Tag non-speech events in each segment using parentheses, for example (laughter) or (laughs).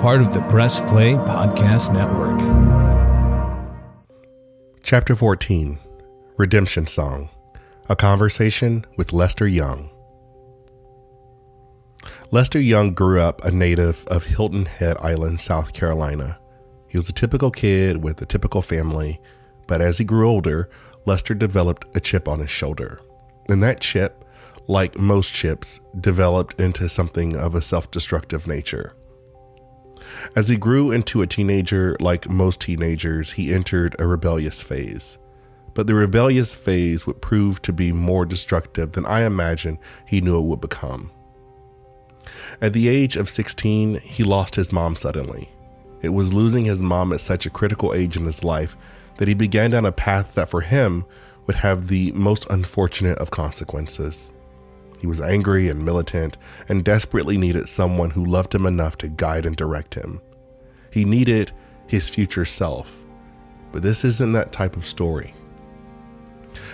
part of the Press Play Podcast Network. Chapter 14 Redemption Song A Conversation with Lester Young. Lester Young grew up a native of Hilton Head Island, South Carolina. He was a typical kid with a typical family, but as he grew older, Lester developed a chip on his shoulder. And that chip, like most chips, developed into something of a self destructive nature. As he grew into a teenager, like most teenagers, he entered a rebellious phase. But the rebellious phase would prove to be more destructive than I imagined he knew it would become. At the age of 16, he lost his mom suddenly. It was losing his mom at such a critical age in his life that he began down a path that for him would have the most unfortunate of consequences. He was angry and militant and desperately needed someone who loved him enough to guide and direct him. He needed his future self. But this isn't that type of story.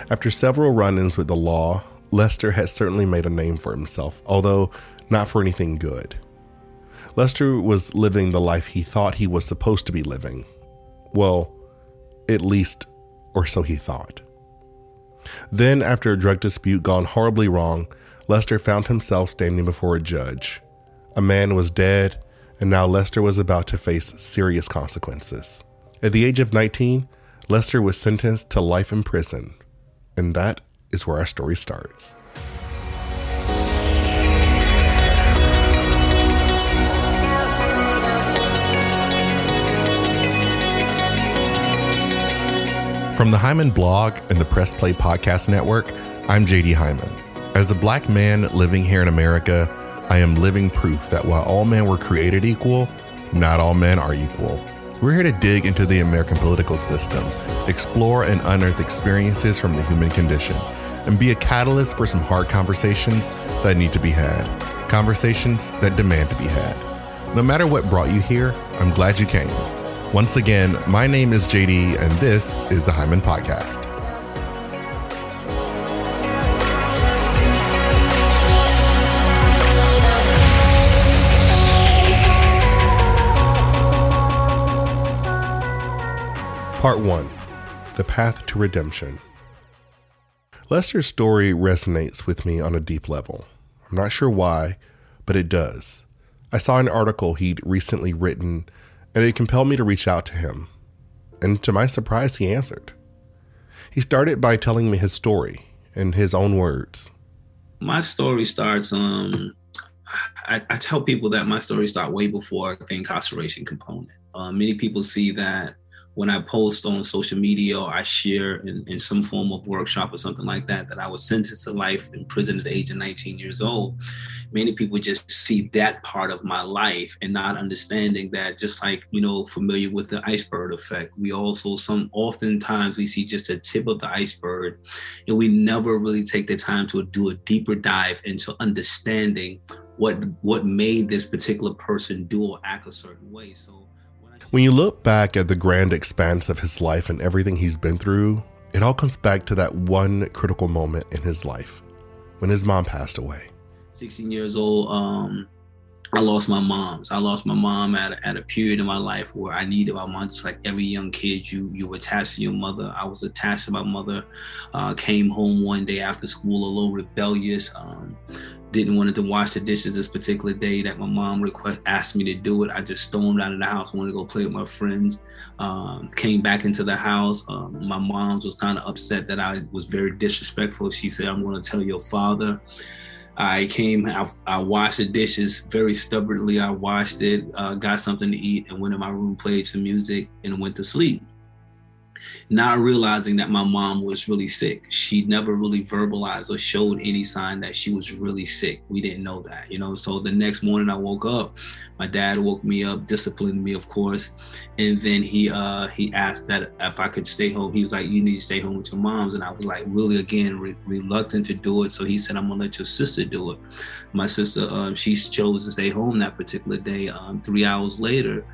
After several run ins with the law, Lester had certainly made a name for himself, although not for anything good. Lester was living the life he thought he was supposed to be living. Well, at least, or so he thought. Then, after a drug dispute gone horribly wrong, Lester found himself standing before a judge. A man was dead, and now Lester was about to face serious consequences. At the age of 19, Lester was sentenced to life in prison. And that is where our story starts. From the Hyman blog and the Press Play Podcast Network, I'm JD Hyman. As a black man living here in America, I am living proof that while all men were created equal, not all men are equal. We're here to dig into the American political system, explore and unearth experiences from the human condition, and be a catalyst for some hard conversations that need to be had. Conversations that demand to be had. No matter what brought you here, I'm glad you came. Once again, my name is JD, and this is the Hyman Podcast. Part 1 The Path to Redemption. Lester's story resonates with me on a deep level. I'm not sure why, but it does. I saw an article he'd recently written, and it compelled me to reach out to him. And to my surprise, he answered. He started by telling me his story in his own words. My story starts um I, I tell people that my story started way before the incarceration component. Uh, many people see that when I post on social media or I share in, in some form of workshop or something like that, that I was sentenced to life in prison at the age of 19 years old, many people just see that part of my life and not understanding that just like, you know, familiar with the iceberg effect, we also some oftentimes we see just a tip of the iceberg and we never really take the time to do a deeper dive into understanding what what made this particular person do or act a certain way. So when you look back at the grand expanse of his life and everything he's been through, it all comes back to that one critical moment in his life when his mom passed away. 16 years old, um, I lost my moms. I lost my mom at, at a period in my life where I needed my mom. Just like every young kid, you you were attached to your mother. I was attached to my mother. Uh, came home one day after school a little rebellious. Um, didn't want to wash the dishes this particular day that my mom request asked me to do it. I just stormed out of the house, wanted to go play with my friends. Um, came back into the house. Um, my mom was kind of upset that I was very disrespectful. She said, "I'm going to tell your father." I came, I, I, washed the dishes very stubbornly. I washed it, uh, got something to eat, and went in my room, played some music, and went to sleep not realizing that my mom was really sick. She never really verbalized or showed any sign that she was really sick. We didn't know that, you know. So the next morning I woke up, my dad woke me up, disciplined me, of course, and then he uh he asked that if I could stay home. He was like, "You need to stay home with your moms," and I was like, really again re- reluctant to do it. So he said, "I'm gonna let your sister do it." My sister, um, she chose to stay home that particular day. Um, three hours later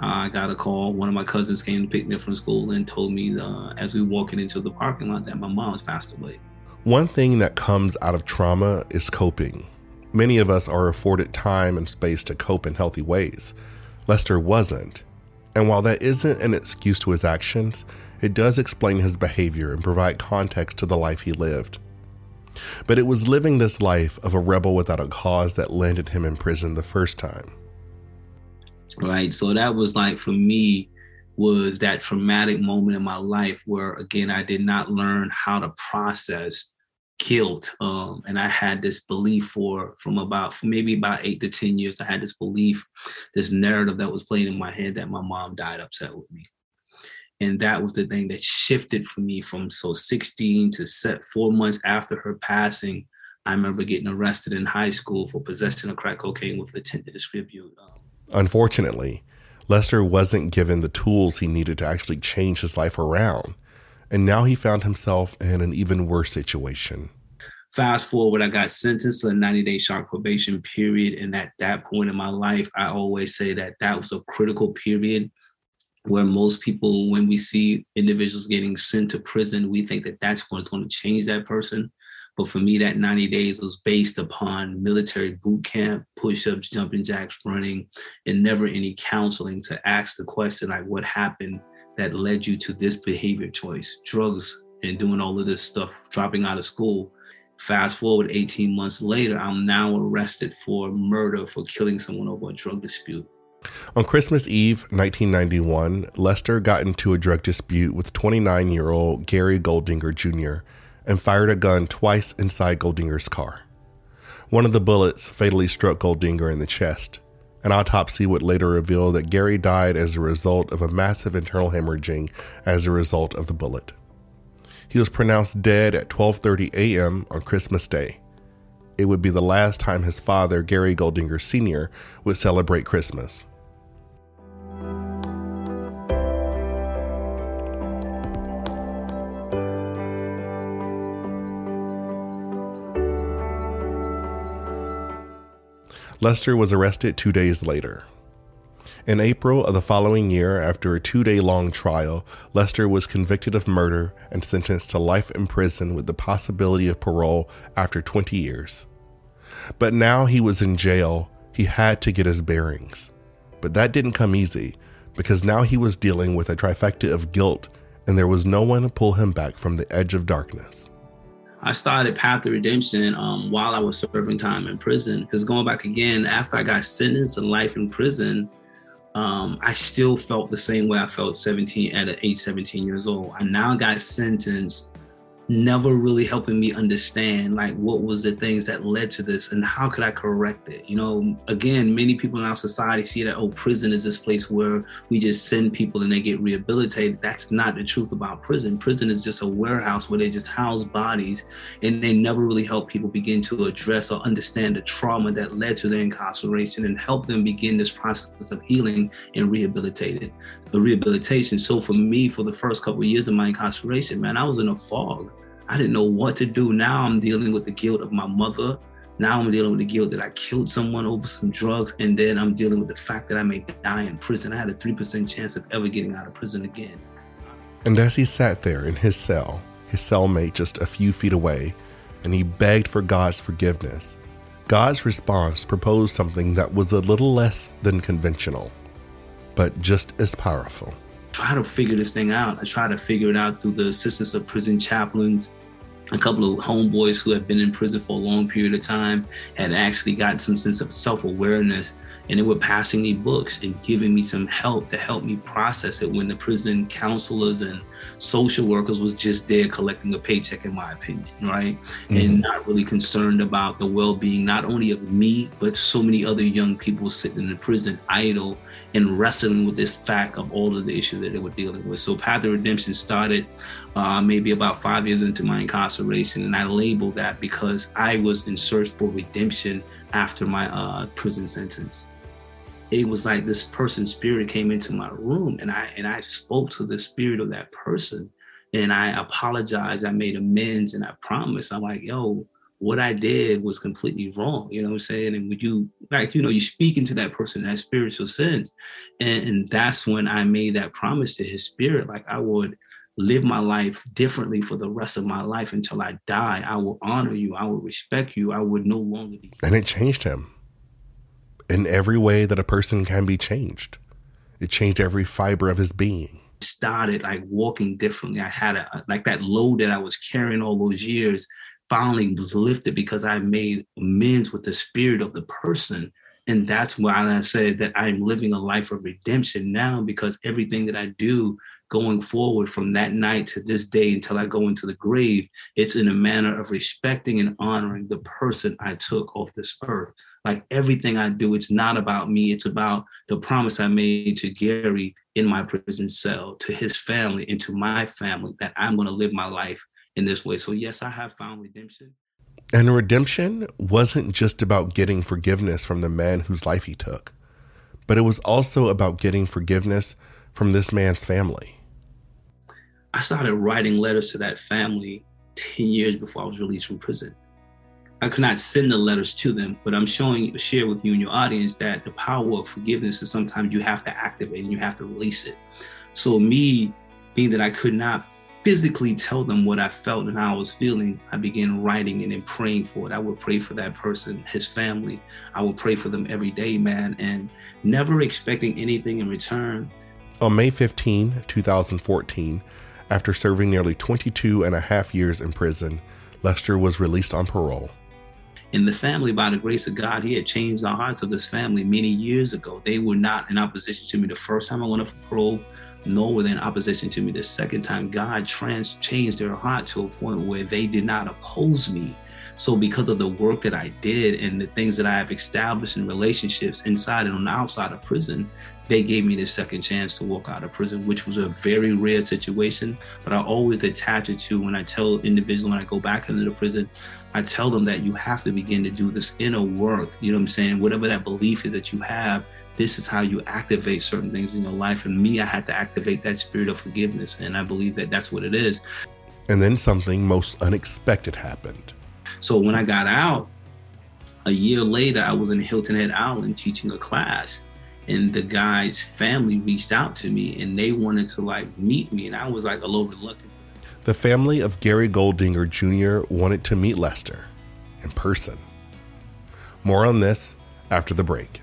I got a call. One of my cousins came to pick me up from school and told me uh, as we were walking into the parking lot that my mom's passed away. One thing that comes out of trauma is coping. Many of us are afforded time and space to cope in healthy ways. Lester wasn't. And while that isn't an excuse to his actions, it does explain his behavior and provide context to the life he lived. But it was living this life of a rebel without a cause that landed him in prison the first time. Right. So that was like for me, was that traumatic moment in my life where again I did not learn how to process guilt. Um, and I had this belief for from about maybe about eight to ten years. I had this belief, this narrative that was playing in my head that my mom died upset with me and that was the thing that shifted for me from so 16 to set four months after her passing i remember getting arrested in high school for possession of crack cocaine with intent to distribute um, unfortunately lester wasn't given the tools he needed to actually change his life around. And now he found himself in an even worse situation. Fast forward i got sentenced to a 90 day shock probation period. And at that point in my life i always say that that was a critical period where most people, when we see individuals getting sent to prison, we think that that's what's going to change that person. But for me, that 90 days was based upon military boot camp, push ups, jumping jacks, running, and never any counseling to ask the question like, what happened that led you to this behavior choice? Drugs and doing all of this stuff, dropping out of school. Fast forward 18 months later, I'm now arrested for murder for killing someone over a drug dispute. On Christmas Eve, 1991, Lester got into a drug dispute with 29 year old Gary Goldinger Jr. and fired a gun twice inside Goldinger's car. One of the bullets fatally struck Goldinger in the chest. An autopsy would later reveal that Gary died as a result of a massive internal hemorrhaging as a result of the bullet. He was pronounced dead at 12:30 a.m. on Christmas Day. It would be the last time his father, Gary Goldinger Sr., would celebrate Christmas. Lester was arrested two days later. In April of the following year, after a two day long trial, Lester was convicted of murder and sentenced to life in prison with the possibility of parole after 20 years. But now he was in jail, he had to get his bearings. But that didn't come easy, because now he was dealing with a trifecta of guilt, and there was no one to pull him back from the edge of darkness. I started Path of Redemption um, while I was serving time in prison. Because going back again, after I got sentenced to life in prison, um, I still felt the same way I felt 17 at age 17 years old. I now got sentenced never really helping me understand like what was the things that led to this and how could I correct it. You know, again, many people in our society see that oh, prison is this place where we just send people and they get rehabilitated. That's not the truth about prison. Prison is just a warehouse where they just house bodies and they never really help people begin to address or understand the trauma that led to their incarceration and help them begin this process of healing and rehabilitated the rehabilitation. So for me, for the first couple of years of my incarceration, man, I was in a fog. I didn't know what to do. Now I'm dealing with the guilt of my mother. Now I'm dealing with the guilt that I killed someone over some drugs. And then I'm dealing with the fact that I may die in prison. I had a 3% chance of ever getting out of prison again. And as he sat there in his cell, his cellmate just a few feet away, and he begged for God's forgiveness, God's response proposed something that was a little less than conventional, but just as powerful try to figure this thing out. I try to figure it out through the assistance of prison chaplains, a couple of homeboys who had been in prison for a long period of time had actually gotten some sense of self-awareness and they were passing me books and giving me some help to help me process it when the prison counselors and social workers was just there collecting a paycheck in my opinion right? Mm-hmm. and not really concerned about the well-being not only of me but so many other young people sitting in the prison idle and wrestling with this fact of all of the issues that they were dealing with. So path of redemption started uh, maybe about five years into my incarceration and i labeled that because i was in search for redemption after my uh, prison sentence it was like this person's spirit came into my room and I and I spoke to the spirit of that person and I apologized. I made amends and I promised. I'm like, yo, what I did was completely wrong. You know what I'm saying? And would you like, you know, you speak into that person, that spiritual sense. And, and that's when I made that promise to his spirit. Like I would live my life differently for the rest of my life until I die. I will honor you. I will respect you. I would no longer be. And it changed him in every way that a person can be changed. It changed every fiber of his being. Started like walking differently. I had a like that load that I was carrying all those years finally was lifted because I made amends with the spirit of the person. And that's why I said that I'm living a life of redemption now because everything that I do going forward from that night to this day until I go into the grave, it's in a manner of respecting and honoring the person I took off this earth. Like everything I do, it's not about me, it's about the promise I made to Gary in my prison cell, to his family, and to my family that I'm going to live my life in this way. So, yes, I have found redemption. And redemption wasn't just about getting forgiveness from the man whose life he took, but it was also about getting forgiveness from this man's family. I started writing letters to that family 10 years before I was released from prison. I could not send the letters to them, but I'm showing, share with you and your audience that the power of forgiveness is sometimes you have to activate and you have to release it. So, me being that I could not physically tell them what I felt and how I was feeling, I began writing and then praying for it. I would pray for that person, his family. I would pray for them every day, man, and never expecting anything in return. On May 15, 2014, after serving nearly 22 and a half years in prison, Lester was released on parole. In the family, by the grace of God, He had changed the hearts of this family many years ago. They were not in opposition to me the first time I went up for parole nor were they in opposition to me the second time. God trans changed their heart to a point where they did not oppose me. So, because of the work that I did and the things that I have established in relationships inside and on the outside of prison, they gave me the second chance to walk out of prison, which was a very rare situation. But I always attach it to when I tell individuals when I go back into the prison, I tell them that you have to begin to do this inner work. You know what I'm saying? Whatever that belief is that you have, this is how you activate certain things in your life. And me, I had to activate that spirit of forgiveness. And I believe that that's what it is. And then something most unexpected happened. So when I got out, a year later, I was in Hilton Head Island teaching a class. And the guy's family reached out to me and they wanted to like meet me. And I was like a little reluctant. The family of Gary Goldinger Jr. wanted to meet Lester in person. More on this after the break.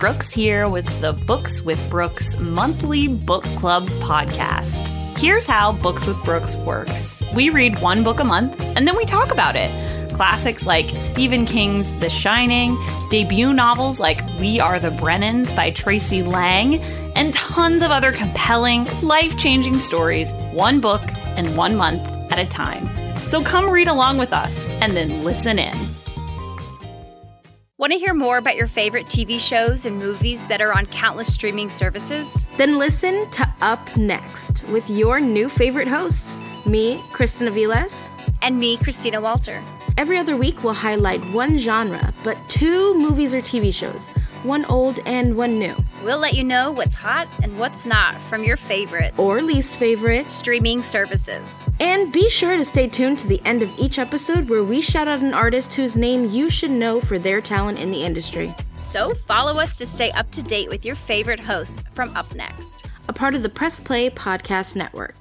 Brooks here with the Books with Brooks monthly book club podcast. Here's how Books with Brooks works we read one book a month and then we talk about it. Classics like Stephen King's The Shining, debut novels like We Are the Brennans by Tracey Lange, and tons of other compelling, life changing stories, one book and one month at a time. So come read along with us and then listen in. Want to hear more about your favorite TV shows and movies that are on countless streaming services? Then listen to Up Next with your new favorite hosts, me, Kristen Aviles, and me, Christina Walter. Every other week, we'll highlight one genre, but two movies or TV shows, one old and one new. We'll let you know what's hot and what's not from your favorite or least favorite streaming services. And be sure to stay tuned to the end of each episode where we shout out an artist whose name you should know for their talent in the industry. So follow us to stay up to date with your favorite hosts from Up Next, a part of the Press Play Podcast Network.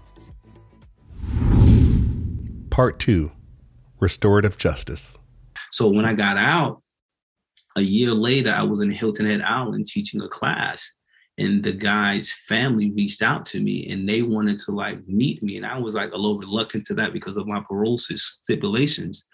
Part 2 Restorative Justice. So when I got out, a year later, I was in Hilton Head Island teaching a class, and the guy's family reached out to me and they wanted to like meet me. And I was like a little reluctant to that because of my parole stipulations.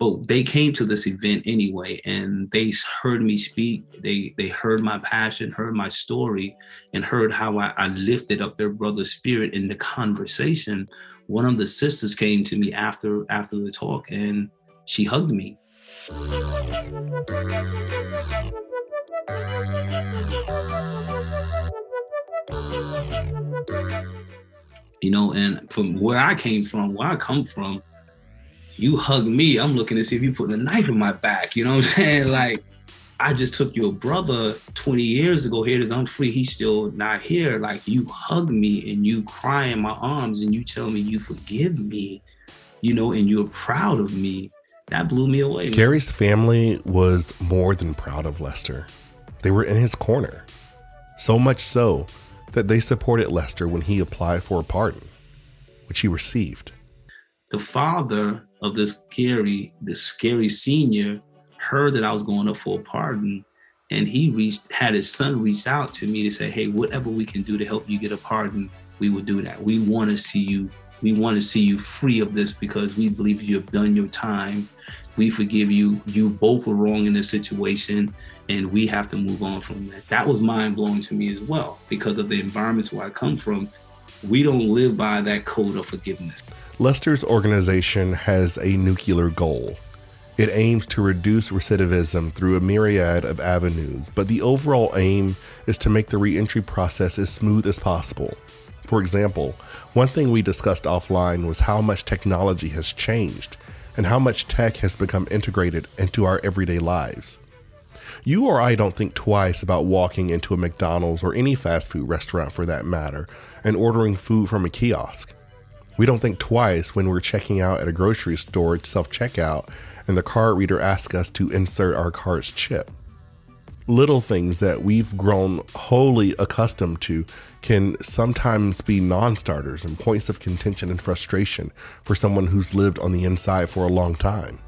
But they came to this event anyway, and they heard me speak. They they heard my passion, heard my story, and heard how I, I lifted up their brother's spirit in the conversation. One of the sisters came to me after after the talk and she hugged me you know, and from where I came from, where I come from, you hug me, I'm looking to see if you put a knife in my back. You know what I'm saying? (laughs) Like, I just took your brother 20 years ago here. I'm free. He's still not here. Like, you hug me and you cry in my arms and you tell me you forgive me, you know, and you're proud of me that blew me away. Gary's family was more than proud of Lester. They were in his corner. So much so that they supported Lester when he applied for a pardon. which he received. The father of this Gary, this Gary senior heard that I was going up for a pardon and he reached had his son reach out to me to say hey whatever we can do to help you get a pardon we will do that. We want to see you we want to see you free of this because we believe you have done your time. We forgive you. You both were wrong in this situation and we have to move on from that. That was mind-blowing to me as well because of the environments where i come from. We don't live by that code of forgiveness. Lester's organization has a nuclear goal it aims to reduce recidivism through a myriad of avenues, but the overall aim is to make the reentry process as smooth as possible. For example, one thing we discussed offline was how much technology has changed and how much tech has become integrated into our everyday lives. You or I don't think twice about walking into a McDonald's or any fast food restaurant for that matter and ordering food from a kiosk. We don't think twice when we're checking out at a grocery store at self checkout and the card reader asks us to insert our card's chip. Little things that we've grown wholly accustomed to can sometimes be non starters and points of contention and frustration for someone who's lived on the inside for a long time.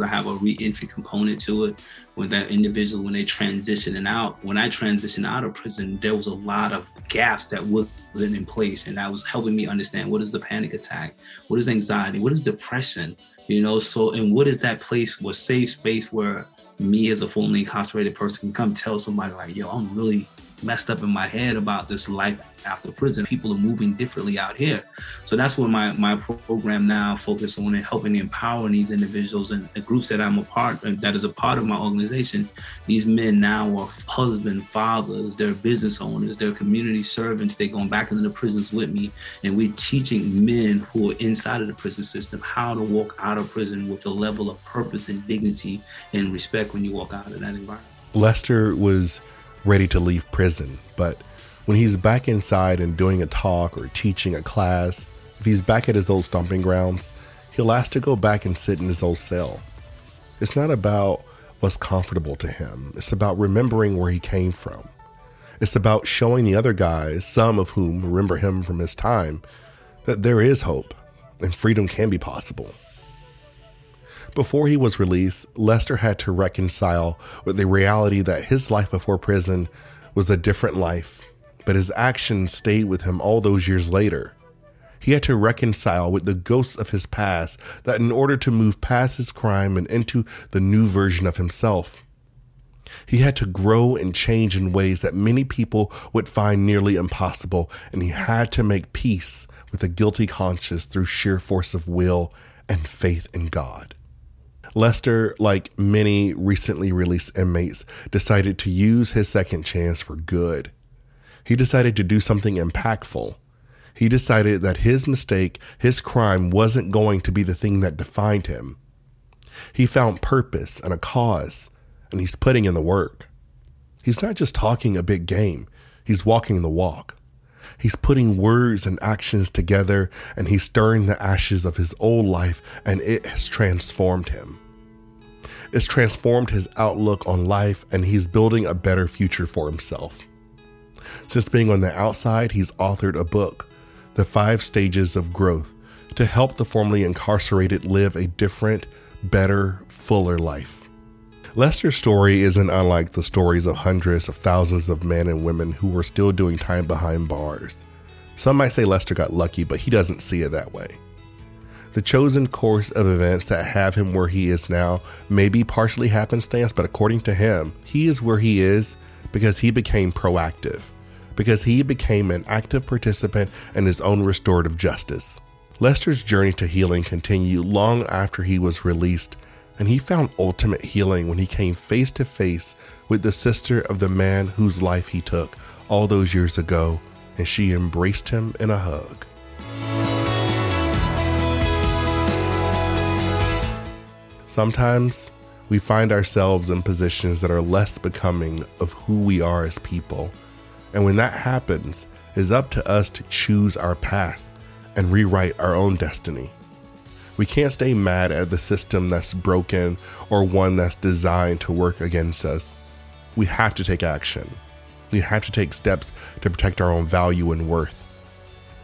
I have a re-entry component to it with that individual when they transitioning out. When I transitioned out of prison, there was a lot of gaps that wasn't in place, and that was helping me understand what is the panic attack, what is anxiety, what is depression, you know? So and what is that place what safe space where me as a formerly incarcerated person can come tell somebody like yo i'm really messed up in my head about this life after prison. People are moving differently out here. So that's what my, my program now focuses on and helping empower these individuals and the groups that I'm a part that is a part of my organization. These men now are husband, fathers, they're business owners, they're community servants. They're going back into the prisons with me. And we're teaching men who are inside of the prison system how to walk out of prison with a level of purpose and dignity and respect when you walk out of that environment. Lester was ready to leave prison. But when he's back inside and doing a talk or teaching a class, if he's back at his old stomping grounds, he'll ask to go back and sit in his old cell. It's not about what's comfortable to him, it's about remembering where he came from. It's about showing the other guys, some of whom remember him from his time, that there is hope and freedom can be possible. Before he was released, Lester had to reconcile with the reality that his life before prison was a different life, but his actions stayed with him all those years later. He had to reconcile with the ghosts of his past that in order to move past his crime and into the new version of himself, he had to grow and change in ways that many people would find nearly impossible, and he had to make peace with a guilty conscience through sheer force of will and faith in God. Lester, like many recently released inmates, decided to use his second chance for good. He decided to do something impactful. He decided that his mistake, his crime, wasn't going to be the thing that defined him. He found purpose and a cause, and he's putting in the work. He's not just talking a big game, he's walking the walk. He's putting words and actions together and he's stirring the ashes of his old life, and it has transformed him. It's transformed his outlook on life, and he's building a better future for himself. Since being on the outside, he's authored a book, The Five Stages of Growth, to help the formerly incarcerated live a different, better, fuller life. Lester's story isn't unlike the stories of hundreds of thousands of men and women who were still doing time behind bars. Some might say Lester got lucky, but he doesn't see it that way. The chosen course of events that have him where he is now may be partially happenstance, but according to him, he is where he is because he became proactive, because he became an active participant in his own restorative justice. Lester's journey to healing continued long after he was released, and he found ultimate healing when he came face to face with the sister of the man whose life he took all those years ago, and she embraced him in a hug. Sometimes we find ourselves in positions that are less becoming of who we are as people. And when that happens, it's up to us to choose our path and rewrite our own destiny. We can't stay mad at the system that's broken or one that's designed to work against us. We have to take action. We have to take steps to protect our own value and worth.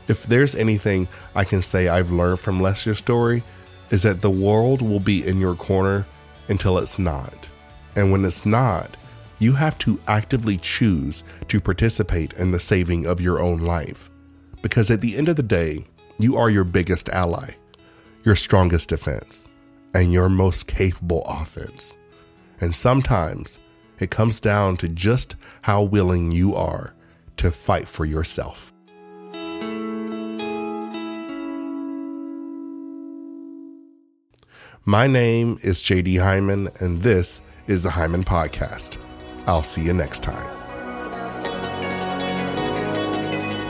If there's anything I can say I've learned from Lester's story, is that the world will be in your corner until it's not. And when it's not, you have to actively choose to participate in the saving of your own life. Because at the end of the day, you are your biggest ally, your strongest defense, and your most capable offense. And sometimes it comes down to just how willing you are to fight for yourself. My name is JD Hyman, and this is the Hyman Podcast. I'll see you next time.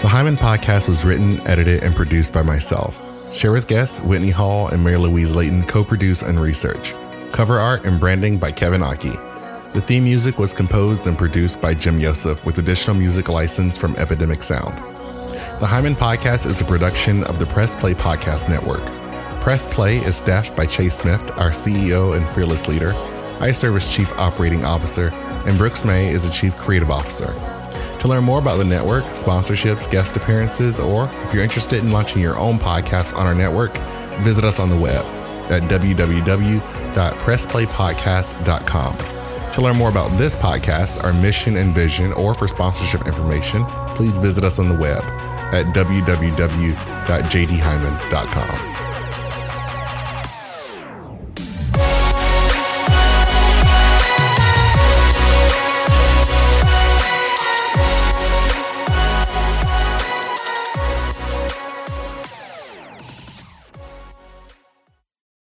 The Hyman Podcast was written, edited, and produced by myself. Cherith Guest Whitney Hall and Mary Louise Layton co produce and research. Cover art and branding by Kevin Ache. The theme music was composed and produced by Jim Yosef with additional music license from Epidemic Sound. The Hyman Podcast is a production of the Press Play Podcast Network. Press Play is staffed by Chase Smith, our CEO and fearless leader. I serve as Chief Operating Officer, and Brookes May is the Chief Creative Officer. To learn more about the network, sponsorships, guest appearances, or if you're interested in launching your own podcast on our network, visit us on the web at www.pressplaypodcast.com. To learn more about this podcast, our mission and vision, or for sponsorship information, please visit us on the web at www.jdhyman.com.